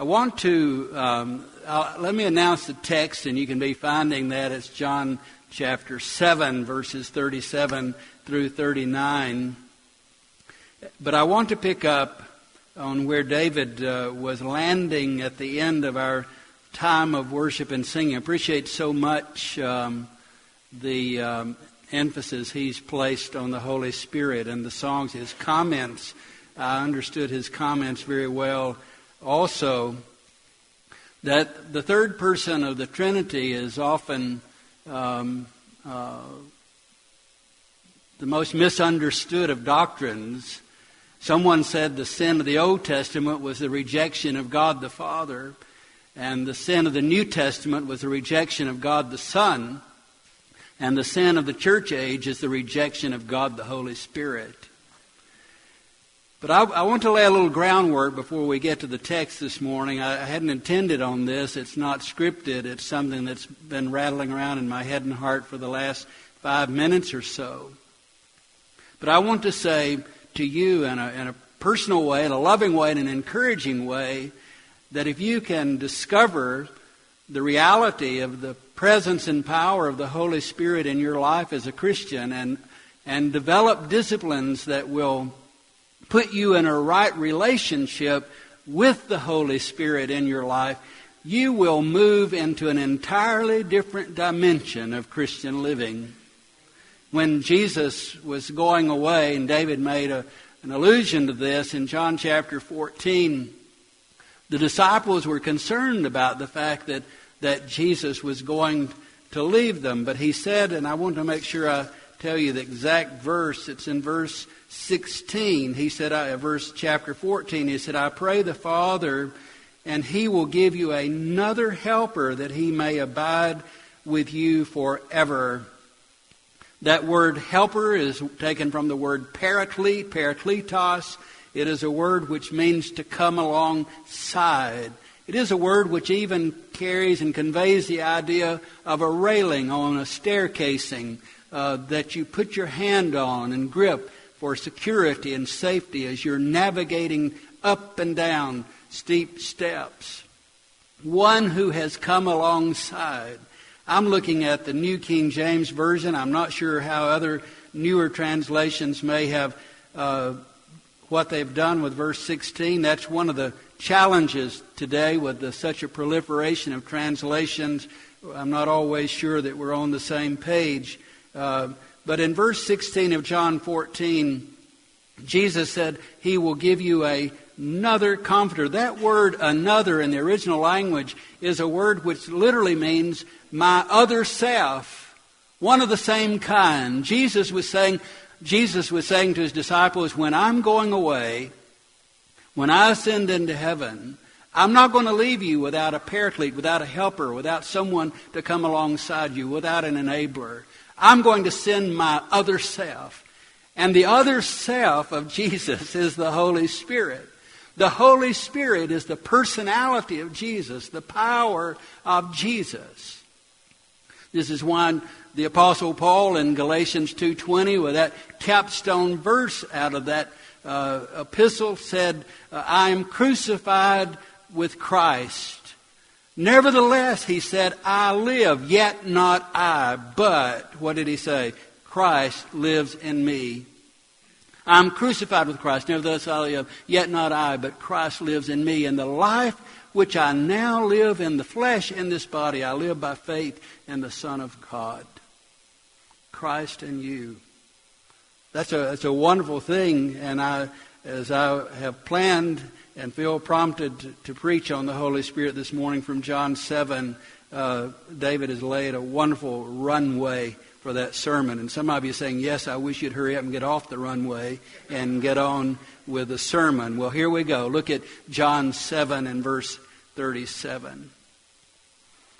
I want to um, let me announce the text, and you can be finding that it's John chapter 7, verses 37 through 39. But I want to pick up on where David uh, was landing at the end of our time of worship and singing. I appreciate so much um, the um, emphasis he's placed on the Holy Spirit and the songs, his comments. I understood his comments very well also. That the third person of the Trinity is often um, uh, the most misunderstood of doctrines. Someone said the sin of the Old Testament was the rejection of God the Father, and the sin of the New Testament was the rejection of God the Son. And the sin of the church age is the rejection of God the Holy Spirit. But I, I, want to lay a little groundwork before we get to the text this morning. I, I hadn't intended on this. It's not scripted. It's something that's been rattling around in my head and heart for the last five minutes or so. But I want to say to you in a, in a personal way, in a loving way, in an encouraging way, that if you can discover the reality of the presence and power of the Holy Spirit in your life as a Christian and, and develop disciplines that will put you in a right relationship with the Holy Spirit in your life, you will move into an entirely different dimension of Christian living. When Jesus was going away, and David made a, an allusion to this in John chapter 14, the disciples were concerned about the fact that that Jesus was going to leave them. But he said, and I want to make sure I tell you the exact verse, it's in verse 16. He said, uh, verse chapter 14, he said, I pray the Father, and he will give you another helper that he may abide with you forever. That word helper is taken from the word parakletos. It is a word which means to come alongside. It is a word which even carries and conveys the idea of a railing on a staircasing uh, that you put your hand on and grip for security and safety as you're navigating up and down steep steps. One who has come alongside. I'm looking at the New King James Version. I'm not sure how other newer translations may have uh, what they've done with verse 16. That's one of the challenges today with the, such a proliferation of translations. I'm not always sure that we're on the same page. Uh, but in verse 16 of John 14, Jesus said, He will give you a, another comforter. That word another in the original language is a word which literally means my other self, one of the same kind. Jesus was saying, Jesus was saying to his disciples, when I'm going away, when I ascend into heaven, I'm not going to leave you without a paraclete, without a helper, without someone to come alongside you, without an enabler. I'm going to send my other self. And the other self of Jesus is the Holy Spirit. The Holy Spirit is the personality of Jesus, the power of Jesus. This is why the apostle Paul in Galatians 2:20 with that capstone verse out of that uh, epistle said, I am crucified with Christ. Nevertheless, he said, I live, yet not I, but, what did he say? Christ lives in me. I'm crucified with Christ, nevertheless I live, yet not I, but Christ lives in me. And the life which I now live in the flesh, in this body, I live by faith in the Son of God. Christ in you. That's a, that's a wonderful thing, and I, as I have planned and feel prompted to, preach on the Holy Spirit this morning from John 7, uh, David has laid a wonderful runway for that sermon. And some of you are saying, Yes, I wish you'd hurry up and get off the runway and get on with the sermon. Well, here we go. Look at John 7 and verse 37.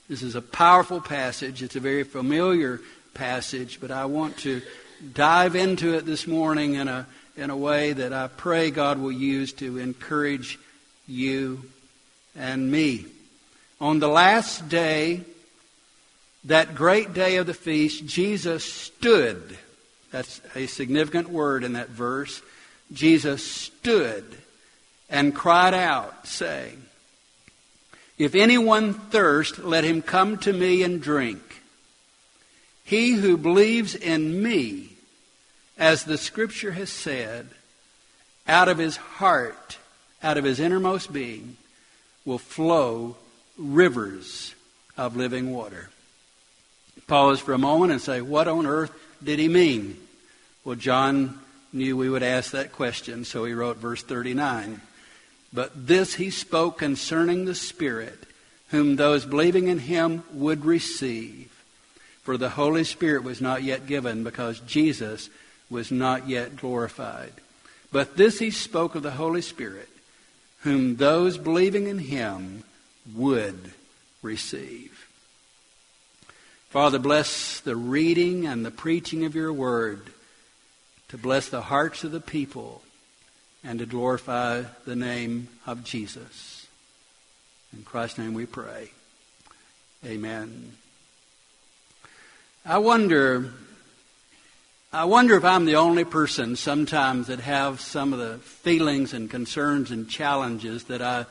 This is a powerful passage. It's a very familiar passage, but I want to dive into it this morning in a, in a way that I pray God will use to encourage you and me. On the last day, that great day of the feast, Jesus stood. That's a significant word in that verse. Jesus stood and cried out, saying, If anyone thirst, let him come to me and drink. He who believes in me, as the scripture has said, out of his heart, out of his innermost being, will flow rivers of living water. Pause for a moment and say, What on earth did he mean? Well, John knew we would ask that question, so he wrote verse 39. But this he spoke concerning the Spirit, whom those believing in him would receive. For the Holy Spirit was not yet given because Jesus was not yet glorified. But this he spoke of the Holy Spirit, whom those believing in him would receive. Father, bless the reading and the preaching of your word to bless the hearts of the people and to glorify the name of Jesus. In Christ's name we pray. Amen. I wonder I wonder if I'm the only person sometimes that have some of the feelings and concerns and challenges that I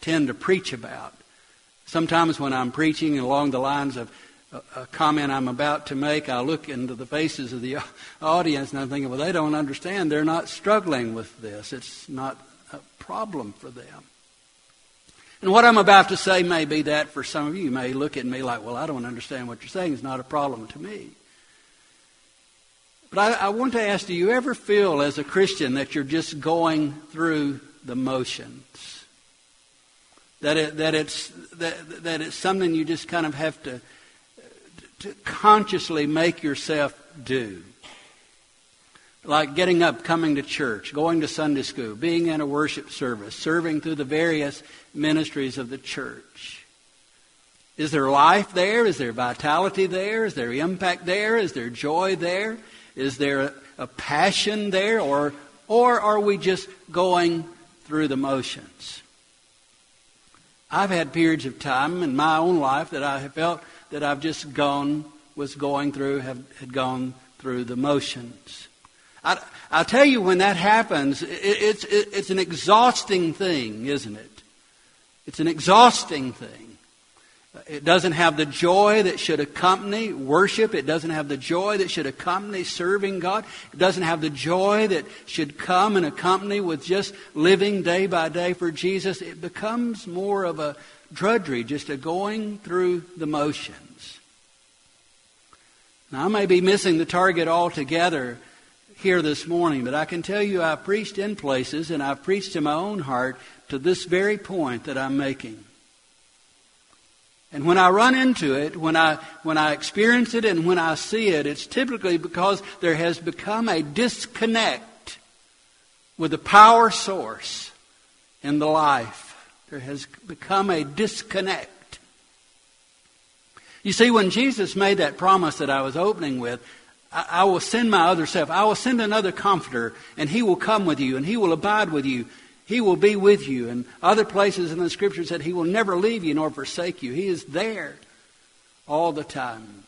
tend to preach about. Sometimes when I'm preaching along the lines of a comment I'm about to make, I look into the faces of the audience and I'm thinking, well, they don't understand. They're not struggling with this. It's not a problem for them. And what I'm about to say may be that for some of you. You may look at me like, well, I don't understand what you're saying. It's not a problem to me. But I, I want to ask do you ever feel as a Christian that you're just going through the motions? That, it, that, it's, that, that it's something you just kind of have to to consciously make yourself do. Like getting up, coming to church, going to Sunday school, being in a worship service, serving through the various ministries of the church. Is there life there? Is there vitality there? Is there impact there? Is there joy there? Is there a, passion there? Or, or are we just going through the motions? I've had periods of time in my own life that I have felt that I've just gone, was going through, have, had gone through the motions. I, I'll tell you when that happens, it, it's, it, it's an exhausting thing, isn't it? It's an exhausting thing. It doesn't have the joy that should accompany worship. It doesn't have the joy that should accompany serving God. It doesn't have the joy that should come and accompany with just living day by day for Jesus. It becomes more of a drudgery, just a going through the motions. Now, I may be missing the target altogether here this morning, but I can tell you I've preached in places and I've preached in my own heart to this very point that I'm making. And when I run into it, when I, when I experience it and when I see it, it's typically because there has become a disconnect with the power source in the life there has become a disconnect. You see, when Jesus made that promise that I was opening with, I, I will send my other self. I will send another comforter, and he will come with you, and he will abide with you. He will be with you. And other places in the scripture said he will never leave you nor forsake you. He is there all the time.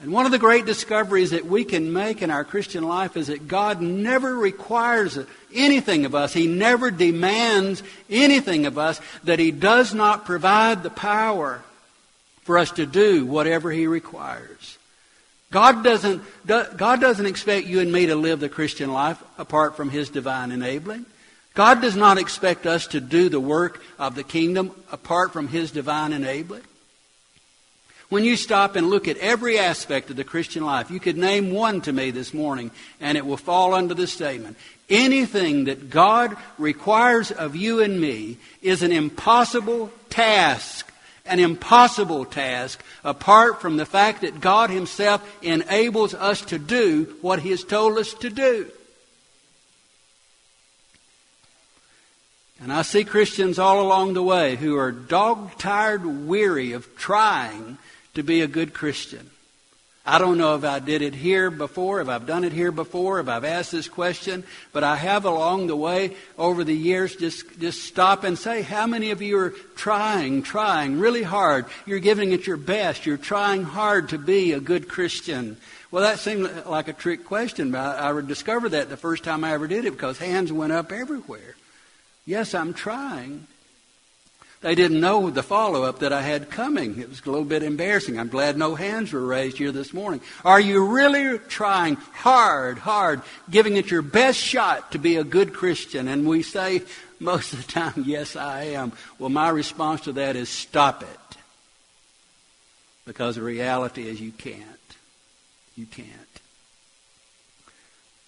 And one of the great discoveries that we can make in our Christian life is that God never requires anything of us. He never demands anything of us that He does not provide the power for us to do whatever He requires. God doesn't, God doesn't expect you and me to live the Christian life apart from His divine enabling. God does not expect us to do the work of the kingdom apart from His divine enabling. When you stop and look at every aspect of the Christian life, you could name one to me this morning, and it will fall under this statement. Anything that God requires of you and me is an impossible task. An impossible task apart from the fact that God Himself enables us to do what He has told us to do. And I see Christians all along the way who are dog tired, weary of trying to be a good Christian. I don't know if I did it here before, if I've done it here before, if I've asked this question, but I have along the way over the years just, just stop and say, how many of you are trying, trying really hard? You're giving it your best. You're trying hard to be a good Christian. Well, that seemed like a trick question, but I, I discovered that the first time I ever did it because hands went up everywhere. Yes, I'm trying. They didn't know the follow up that I had coming. It was a little bit embarrassing. I'm glad no hands were raised here this morning. Are you really trying hard, hard, giving it your best shot to be a good Christian? And we say most of the time, yes, I am. Well, my response to that is stop it. Because the reality is you can't. You can't.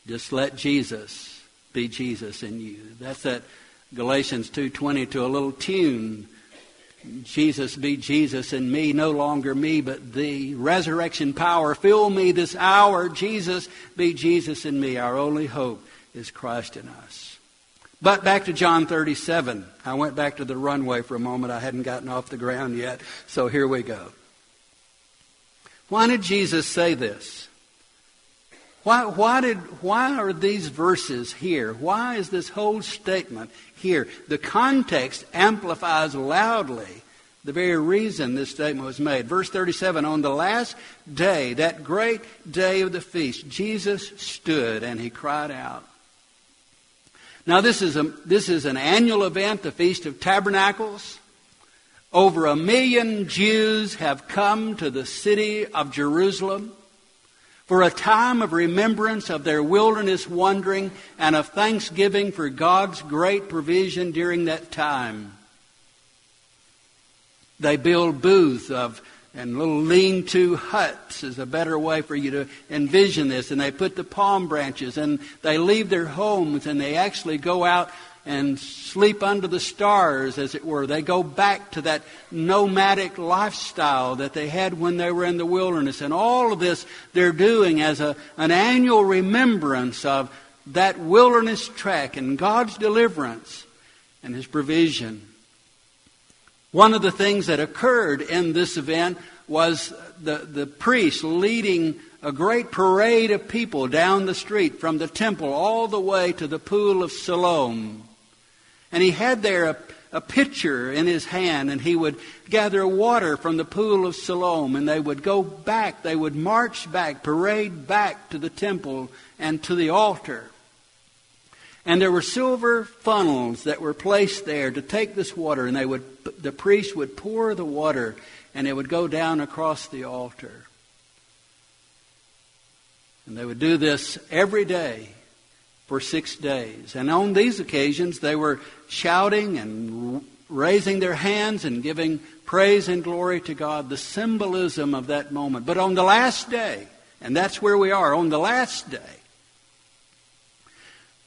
Just let Jesus be Jesus in you. That's that Galatians 2:20 to a little tune. Jesus be Jesus in me, no longer me, but the resurrection power fill me this hour. Jesus be Jesus in me. Our only hope is Christ in us. But back to John 37. I went back to the runway for a moment. I hadn't gotten off the ground yet. So here we go. Why did Jesus say this? Why, why, did, why are these verses here? Why is this whole statement here? The context amplifies loudly the very reason this statement was made. Verse 37 On the last day, that great day of the feast, Jesus stood and he cried out. Now, this is, a, this is an annual event, the Feast of Tabernacles. Over a million Jews have come to the city of Jerusalem for a time of remembrance of their wilderness wandering and of thanksgiving for God's great provision during that time. They build booths of and little lean-to huts is a better way for you to envision this. And they put the palm branches and they leave their homes and they actually go out and sleep under the stars, as it were. They go back to that nomadic lifestyle that they had when they were in the wilderness. And all of this they're doing as a, an annual remembrance of that wilderness trek and God's deliverance and His provision. One of the things that occurred in this event was the, the priest leading a great parade of people down the street from the temple all the way to the pool of Siloam. And he had there a, a pitcher in his hand, and he would gather water from the pool of Siloam, and they would go back, they would march back, parade back to the temple and to the altar. And there were silver funnels that were placed there to take this water, and they would, the priest would pour the water, and it would go down across the altar. And they would do this every day for six days. And on these occasions, they were shouting and raising their hands and giving praise and glory to God, the symbolism of that moment. But on the last day, and that's where we are, on the last day,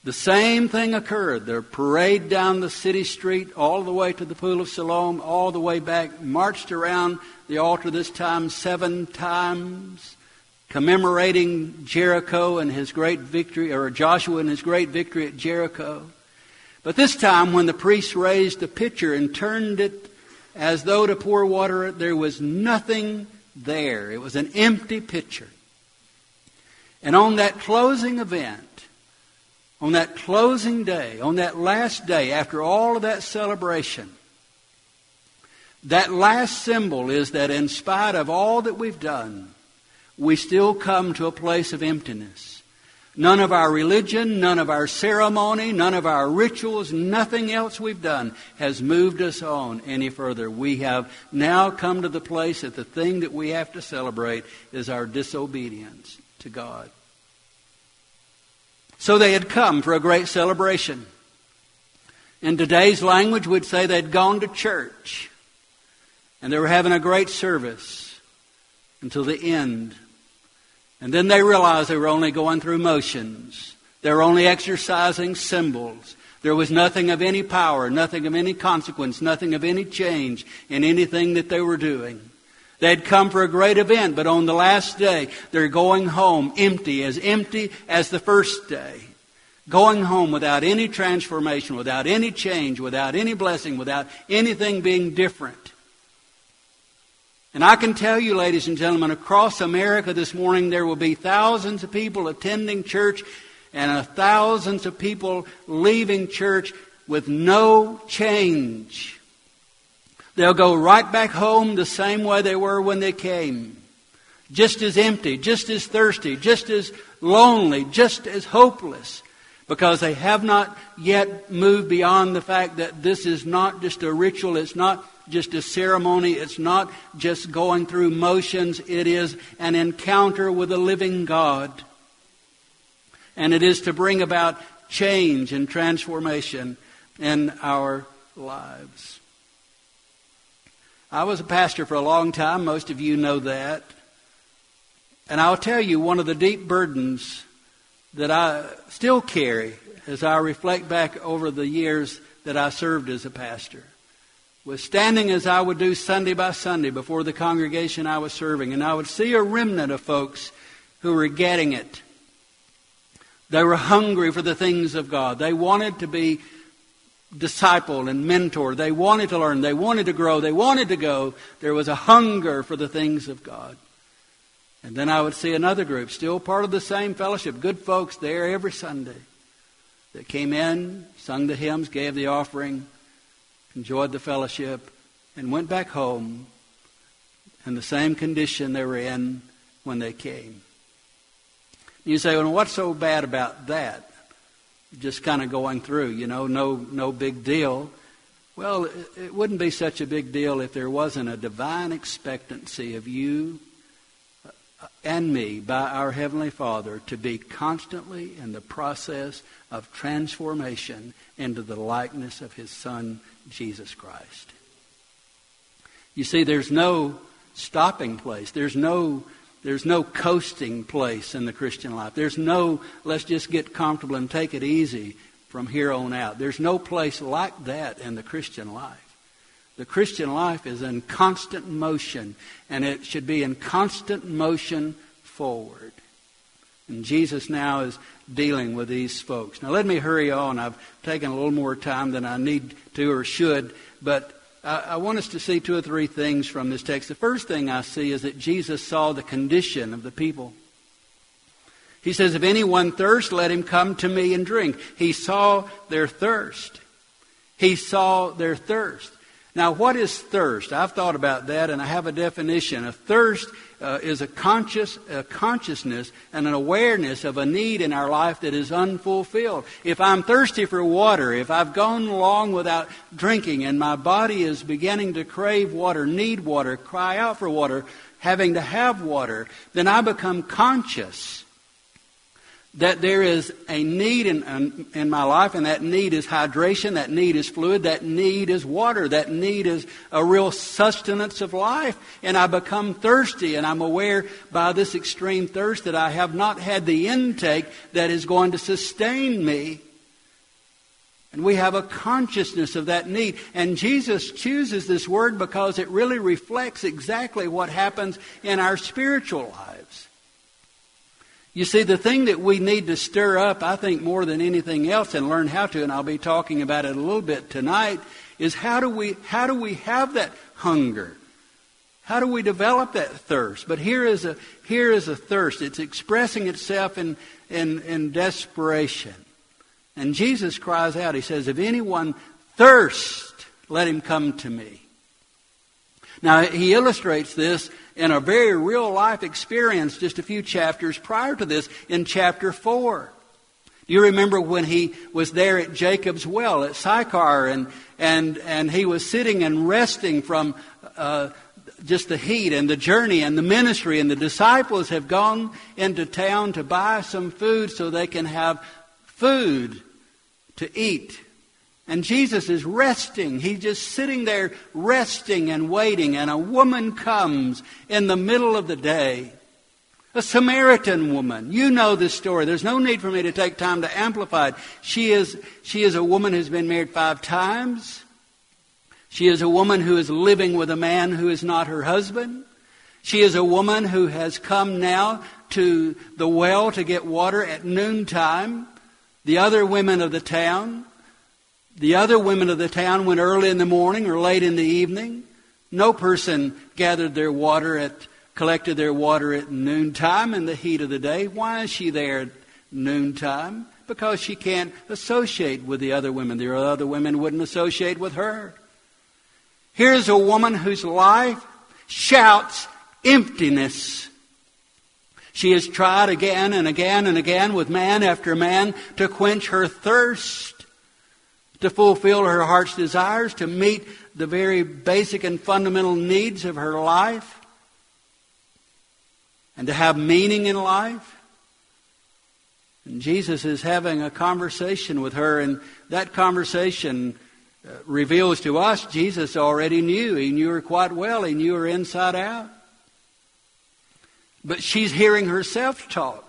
the same thing occurred. The parade down the city street, all the way to the Pool of Siloam, all the way back, marched around the altar this time seven times commemorating Jericho and his great victory, or Joshua and his great victory at Jericho. But this time, when the priest raised the pitcher and turned it as though to pour water, there was nothing there. It was an empty pitcher. And on that closing event, on that closing day, on that last day, after all of that celebration, that last symbol is that in spite of all that we've done, we still come to a place of emptiness. None of our religion, none of our ceremony, none of our rituals, nothing else we've done has moved us on any further. We have now come to the place that the thing that we have to celebrate is our disobedience to God. So they had come for a great celebration. In today's language, we'd say they'd gone to church and they were having a great service until the end and then they realized they were only going through motions. They were only exercising symbols. There was nothing of any power, nothing of any consequence, nothing of any change in anything that they were doing. They had come for a great event, but on the last day, they're going home empty, as empty as the first day. Going home without any transformation, without any change, without any blessing, without anything being different. And I can tell you, ladies and gentlemen, across America this morning, there will be thousands of people attending church and thousands of people leaving church with no change. They'll go right back home the same way they were when they came. Just as empty, just as thirsty, just as lonely, just as hopeless. Because they have not yet moved beyond the fact that this is not just a ritual, it's not just a ceremony, it's not just going through motions, it is an encounter with a living God. And it is to bring about change and transformation in our lives. I was a pastor for a long time, most of you know that. And I'll tell you, one of the deep burdens that I still carry as I reflect back over the years that I served as a pastor was standing as I would do Sunday by Sunday before the congregation I was serving, and I would see a remnant of folks who were getting it. They were hungry for the things of God. They wanted to be discipled and mentored. They wanted to learn. They wanted to grow. They wanted to go. There was a hunger for the things of God. And then I would see another group, still part of the same fellowship, good folks there every Sunday that came in, sung the hymns, gave the offering, enjoyed the fellowship, and went back home in the same condition they were in when they came. You say, well, what's so bad about that? Just kind of going through, you know, no, no big deal. Well, it wouldn't be such a big deal if there wasn't a divine expectancy of you and me by our Heavenly Father to be constantly in the process of transformation into the likeness of His Son, Jesus Christ. You see, there's no stopping place. There's no, there's no coasting place in the Christian life. There's no, let's just get comfortable and take it easy from here on out. There's no place like that in the Christian life. The Christian life is in constant motion, and it should be in constant motion forward. And Jesus now is dealing with these folks. Now, let me hurry on. I've taken a little more time than I need to or should, but I, I want us to see two or three things from this text. The first thing I see is that Jesus saw the condition of the people. He says, If anyone thirst, let him come to me and drink. He saw their thirst. He saw their thirst. Now, what is thirst? I've thought about that and I have a definition. A thirst uh, is a conscious a consciousness and an awareness of a need in our life that is unfulfilled. If I'm thirsty for water, if I've gone long without drinking and my body is beginning to crave water, need water, cry out for water, having to have water, then I become conscious that there is a need in, in, my life, and that need is hydration, that need is fluid, that need is water, that need is a real sustenance of life. And I become thirsty, and I'm aware by this extreme thirst that I have not had the intake that is going to sustain me. And we have a consciousness of that need. And Jesus chooses this word because it really reflects exactly what happens in our spiritual lives. You see, the thing that we need to stir up, I think, more than anything else and learn how to, and I'll be talking about it a little bit tonight, is how do we, how do we have that hunger? How do we develop that thirst? But here is a, here is a thirst. It's expressing itself in, in, in desperation. And Jesus cries out, He says, If anyone thirst, let him come to me. Now, he illustrates this in a very real life experience just a few chapters prior to this in chapter 4. Do you remember when he was there at Jacob's well at Sychar and, and, and he was sitting and resting from uh, just the heat and the journey and the ministry, and the disciples have gone into town to buy some food so they can have food to eat. And Jesus is resting. He's just sitting there resting and waiting. And a woman comes in the middle of the day. A Samaritan woman. You know this story. There's no need for me to take time to amplify it. She is, she is a woman who's been married five times. She is a woman who is living with a man who is not her husband. She is a woman who has come now to the well to get water at noontime. The other women of the town the other women of the town went early in the morning or late in the evening. No person gathered their water at, collected their water at noontime in the heat of the day. Why is she there at noontime? Because she can't associate with the other women. The other women wouldn't associate with her. Here's a woman whose life shouts emptiness. She has tried again and again and again with man after man to quench her thirst, to fulfill her heart's desires, to meet the very basic and fundamental needs of her life, and to have meaning in life. And Jesus is having a conversation with her, and that conversation uh, reveals to us Jesus already knew. He knew her quite well, he knew her inside out. But she's hearing herself talk.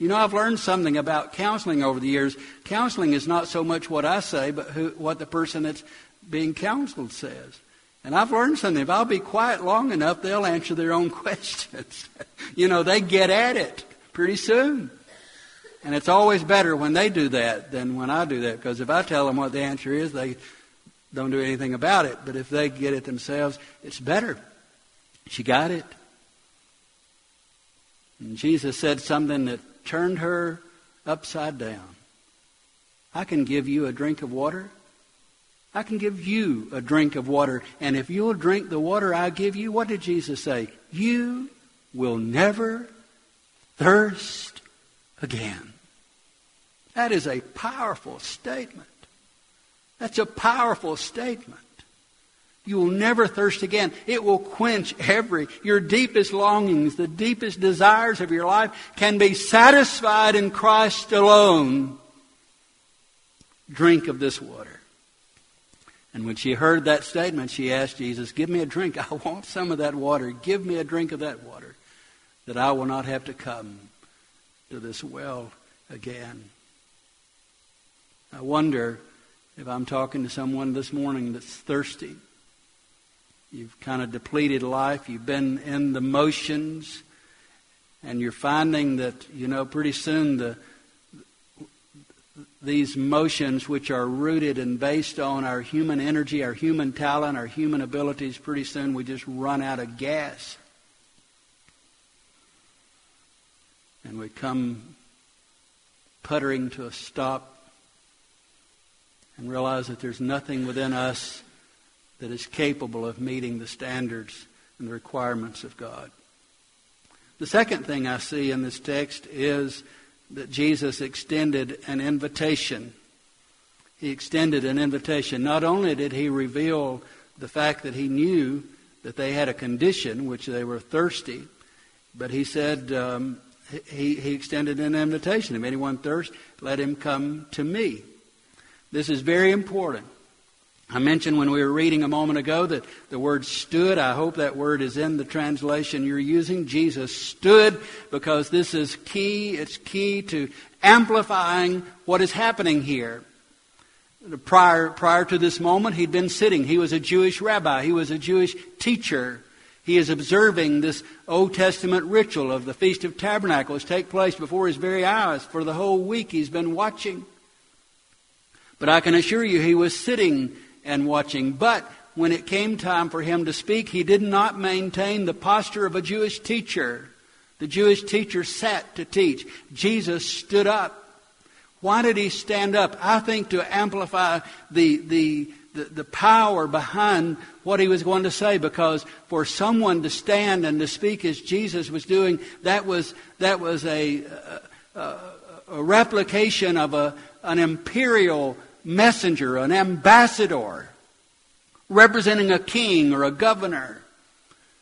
You know, I've learned something about counseling over the years. Counseling is not so much what I say, but who, what the person that's being counseled says. And I've learned something. If I'll be quiet long enough, they'll answer their own questions. you know, they get at it pretty soon. And it's always better when they do that than when I do that, because if I tell them what the answer is, they don't do anything about it. But if they get it themselves, it's better. She got it. And Jesus said something that turned her upside down. I can give you a drink of water. I can give you a drink of water. And if you'll drink the water I give you, what did Jesus say? You will never thirst again. That is a powerful statement. That's a powerful statement. You will never thirst again. It will quench every, your deepest longings, the deepest desires of your life can be satisfied in Christ alone. Drink of this water. And when she heard that statement, she asked Jesus, Give me a drink. I want some of that water. Give me a drink of that water that I will not have to come to this well again. I wonder if I'm talking to someone this morning that's thirsty. You've kind of depleted life. You've been in the motions. And you're finding that, you know, pretty soon the, these motions, which are rooted and based on our human energy, our human talent, our human abilities, pretty soon we just run out of gas. And we come puttering to a stop and realize that there's nothing within us that is capable of meeting the standards and the requirements of God. The second thing I see in this text is that Jesus extended an invitation. He extended an invitation. Not only did he reveal the fact that he knew that they had a condition, which they were thirsty, but he said, um, he, he extended an invitation. If anyone thirsts, let him come to me. This is very important. I mentioned when we were reading a moment ago that the word stood, I hope that word is in the translation you're using. Jesus stood because this is key. It's key to amplifying what is happening here. Prior, prior to this moment, he'd been sitting. He was a Jewish rabbi. He was a Jewish teacher. He is observing this Old Testament ritual of the Feast of Tabernacles take place before his very eyes. For the whole week, he's been watching. But I can assure you, he was sitting and watching. But when it came time for him to speak, he did not maintain the posture of a Jewish teacher. The Jewish teacher sat to teach. Jesus stood up. Why did he stand up? I think to amplify the, the, the, the, power behind what he was going to say because for someone to stand and to speak as Jesus was doing, that was, that was a, a, a replication of a, an imperial messenger, an ambassador, representing a king or a governor,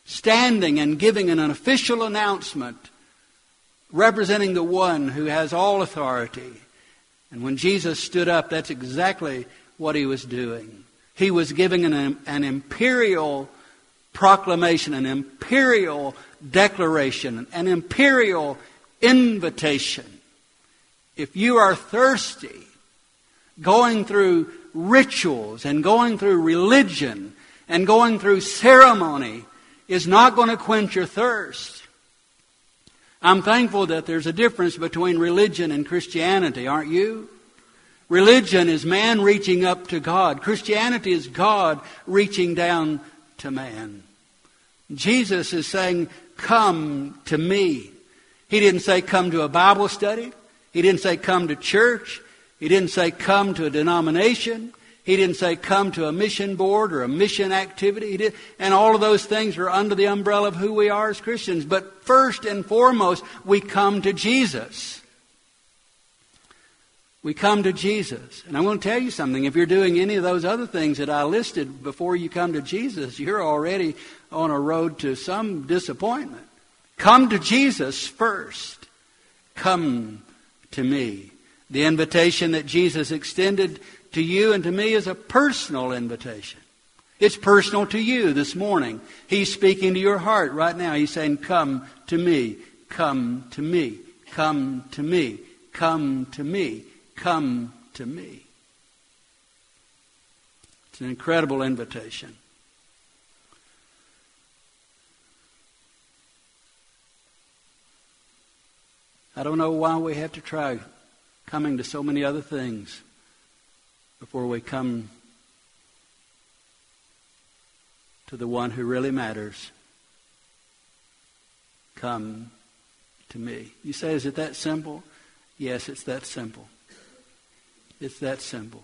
standing and giving an official announcement, representing the one who has all authority. And when Jesus stood up, that's exactly what he was doing. He was giving an, an imperial proclamation, an imperial declaration, an imperial invitation. If you are thirsty, going through rituals and going through religion and going through ceremony is not going to quench your thirst. I'm thankful that there's a difference between religion and Christianity, aren't you? Religion is man reaching up to God. Christianity is God reaching down to man. Jesus is saying, Come to me. He didn't say, Come to a Bible study. He didn't say, Come to church. He didn't say, come to a denomination. He didn't say come to a mission board or a mission activity. He and all of those things are under the umbrella of who we are as Christians. But first and foremost, we come to Jesus. We come to Jesus. And I'm going to tell you something. If you're doing any of those other things that I listed before you come to Jesus, you're already on a road to some disappointment. Come to Jesus first. Come to me. The invitation that Jesus extended to you and to me is a personal invitation. It's personal to you this morning. He's speaking to your heart right now. He's saying, Come to me, come to me, come to me, come to me, come to me. It's an incredible invitation. I don't know why we have to try coming to so many other things before we come to the one who really matters. Come to me. You say, is it that simple? Yes, it's that simple. It's that simple.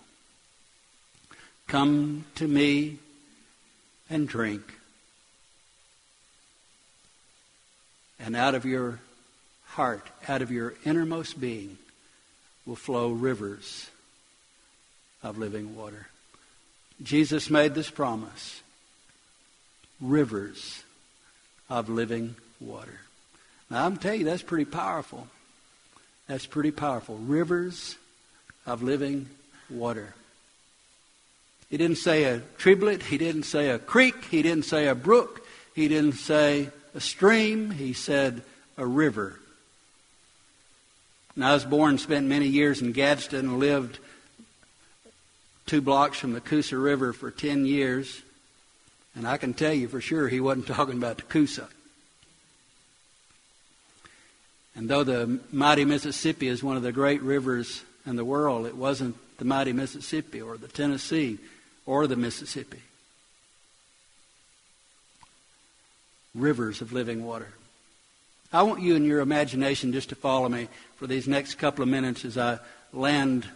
Come to me and drink. And out of your heart, out of your innermost being, will flow rivers of living water. Jesus made this promise rivers of living water. Now, I'm telling you, that's pretty powerful. That's pretty powerful. Rivers of living water. He didn't say a triblet. He didn't say a creek. He didn't say a brook. He didn't say a stream. He said a river I was born, spent many years in Gadsden, lived two blocks from the Coosa River for 10 years. And I can tell you for sure he wasn't talking about the Coosa. And though the mighty Mississippi is one of the great rivers in the world, it wasn't the mighty Mississippi or the Tennessee or the Mississippi. Rivers of living water. I want you in your imagination just to follow me for these next couple of minutes as I land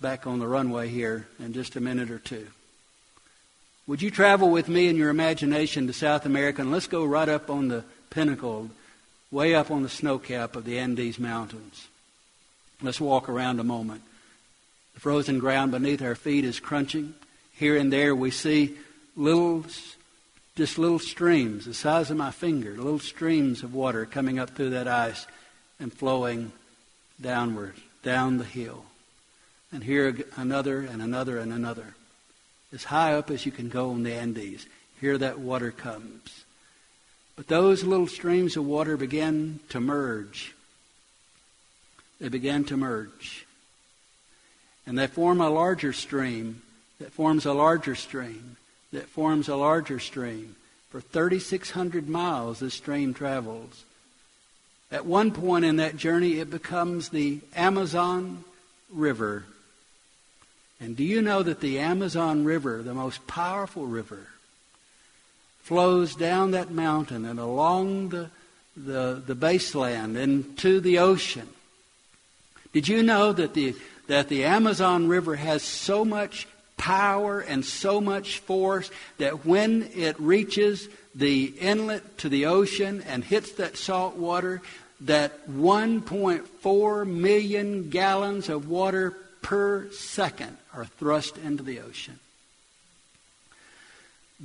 back on the runway here in just a minute or two. Would you travel with me in your imagination to South America and let's go right up on the pinnacle, way up on the snow cap of the Andes Mountains. Let's walk around a moment. The frozen ground beneath our feet is crunching. Here and there we see little just little streams the size of my finger, little streams of water coming up through that ice and flowing downward, down the hill. And here another and another and another. As high up as you can go in the Andes, here that water comes. But those little streams of water began to merge. They began to merge. And they form a larger stream that forms a larger stream that forms a larger stream. For 3,600 miles, this stream travels. At one point in that journey, it becomes the Amazon River. And do you know that the Amazon River, the most powerful river, flows down that mountain and along the, the, the baseland into the ocean? Did you know that the, that the Amazon River has so much power and so much force that when it reaches the inlet to the ocean and hits that salt water, that 1.4 million gallons of water per second are thrust into the ocean.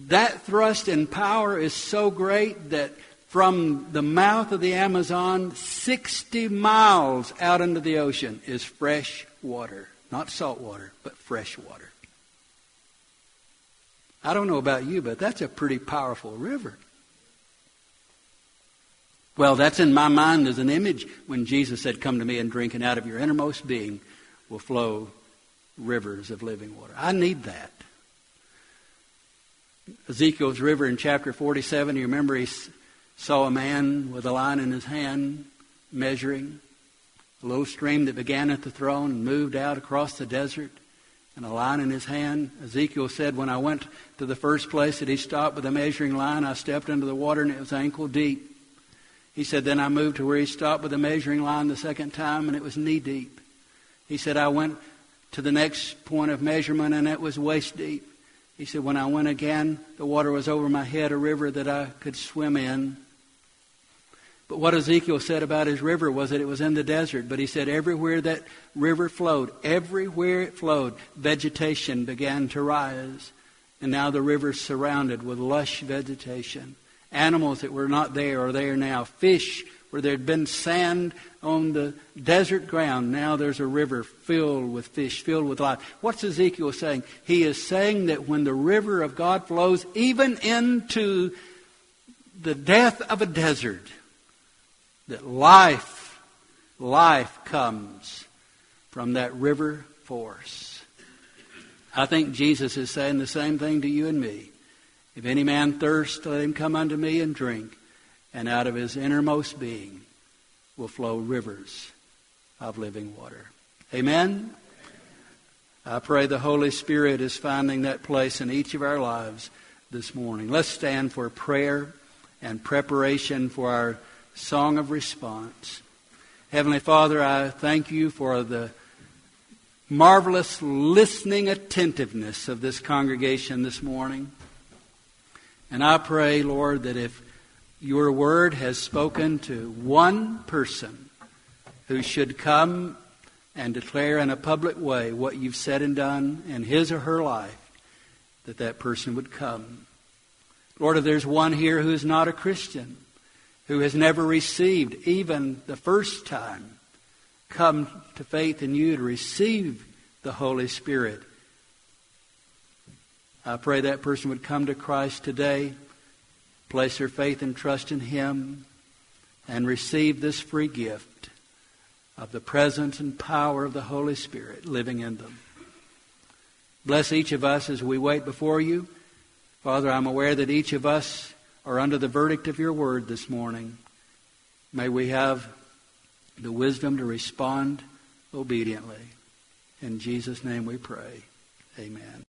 That thrust and power is so great that from the mouth of the Amazon, 60 miles out into the ocean is fresh water. Not salt water, but fresh water. I don't know about you, but that's a pretty powerful river. Well, that's in my mind as an image when Jesus said, Come to me and drink, and out of your innermost being will flow rivers of living water. I need that. Ezekiel's river in chapter 47, you remember he saw a man with a line in his hand measuring a little stream that began at the throne and moved out across the desert and a line in his hand. Ezekiel said, When I went to the first place that he stopped with a measuring line, I stepped into the water and it was ankle deep. He said, Then I moved to where he stopped with a measuring line the second time and it was knee deep. He said, I went to the next point of measurement, and it was waist deep. He said, When I went again, the water was over my head, a river that I could swim in. But what Ezekiel said about his river was that it was in the desert. But he said everywhere that river flowed, everywhere it flowed, vegetation began to rise. And now the river's surrounded with lush vegetation. Animals that were not there are there now. Fish where there'd been sand on the desert ground, now there's a river filled with fish, filled with life. What's Ezekiel saying? He is saying that when the river of God flows even into the death of a desert, that life, life comes from that river force. I think Jesus is saying the same thing to you and me. If any man thirst, let him come unto me and drink, and out of his innermost being will flow rivers of living water. Amen? I pray the Holy Spirit is finding that place in each of our lives this morning. Let's stand for prayer and preparation for our song of response. Heavenly Father, I thank you for the marvelous listening attentiveness of this congregation this morning. And I pray, Lord, that if your word has spoken to one person who should come and declare in a public way what you've said and done in his or her life, that that person would come. Lord, if there's one here who is not a Christian, who has never received, even the first time, come to faith in you to receive the Holy Spirit. I pray that person would come to Christ today, place their faith and trust in Him, and receive this free gift of the presence and power of the Holy Spirit living in them. Bless each of us as we wait before you. Father, I'm aware that each of us are under the verdict of your word this morning. May we have the wisdom to respond obediently. In Jesus' name we pray. Amen.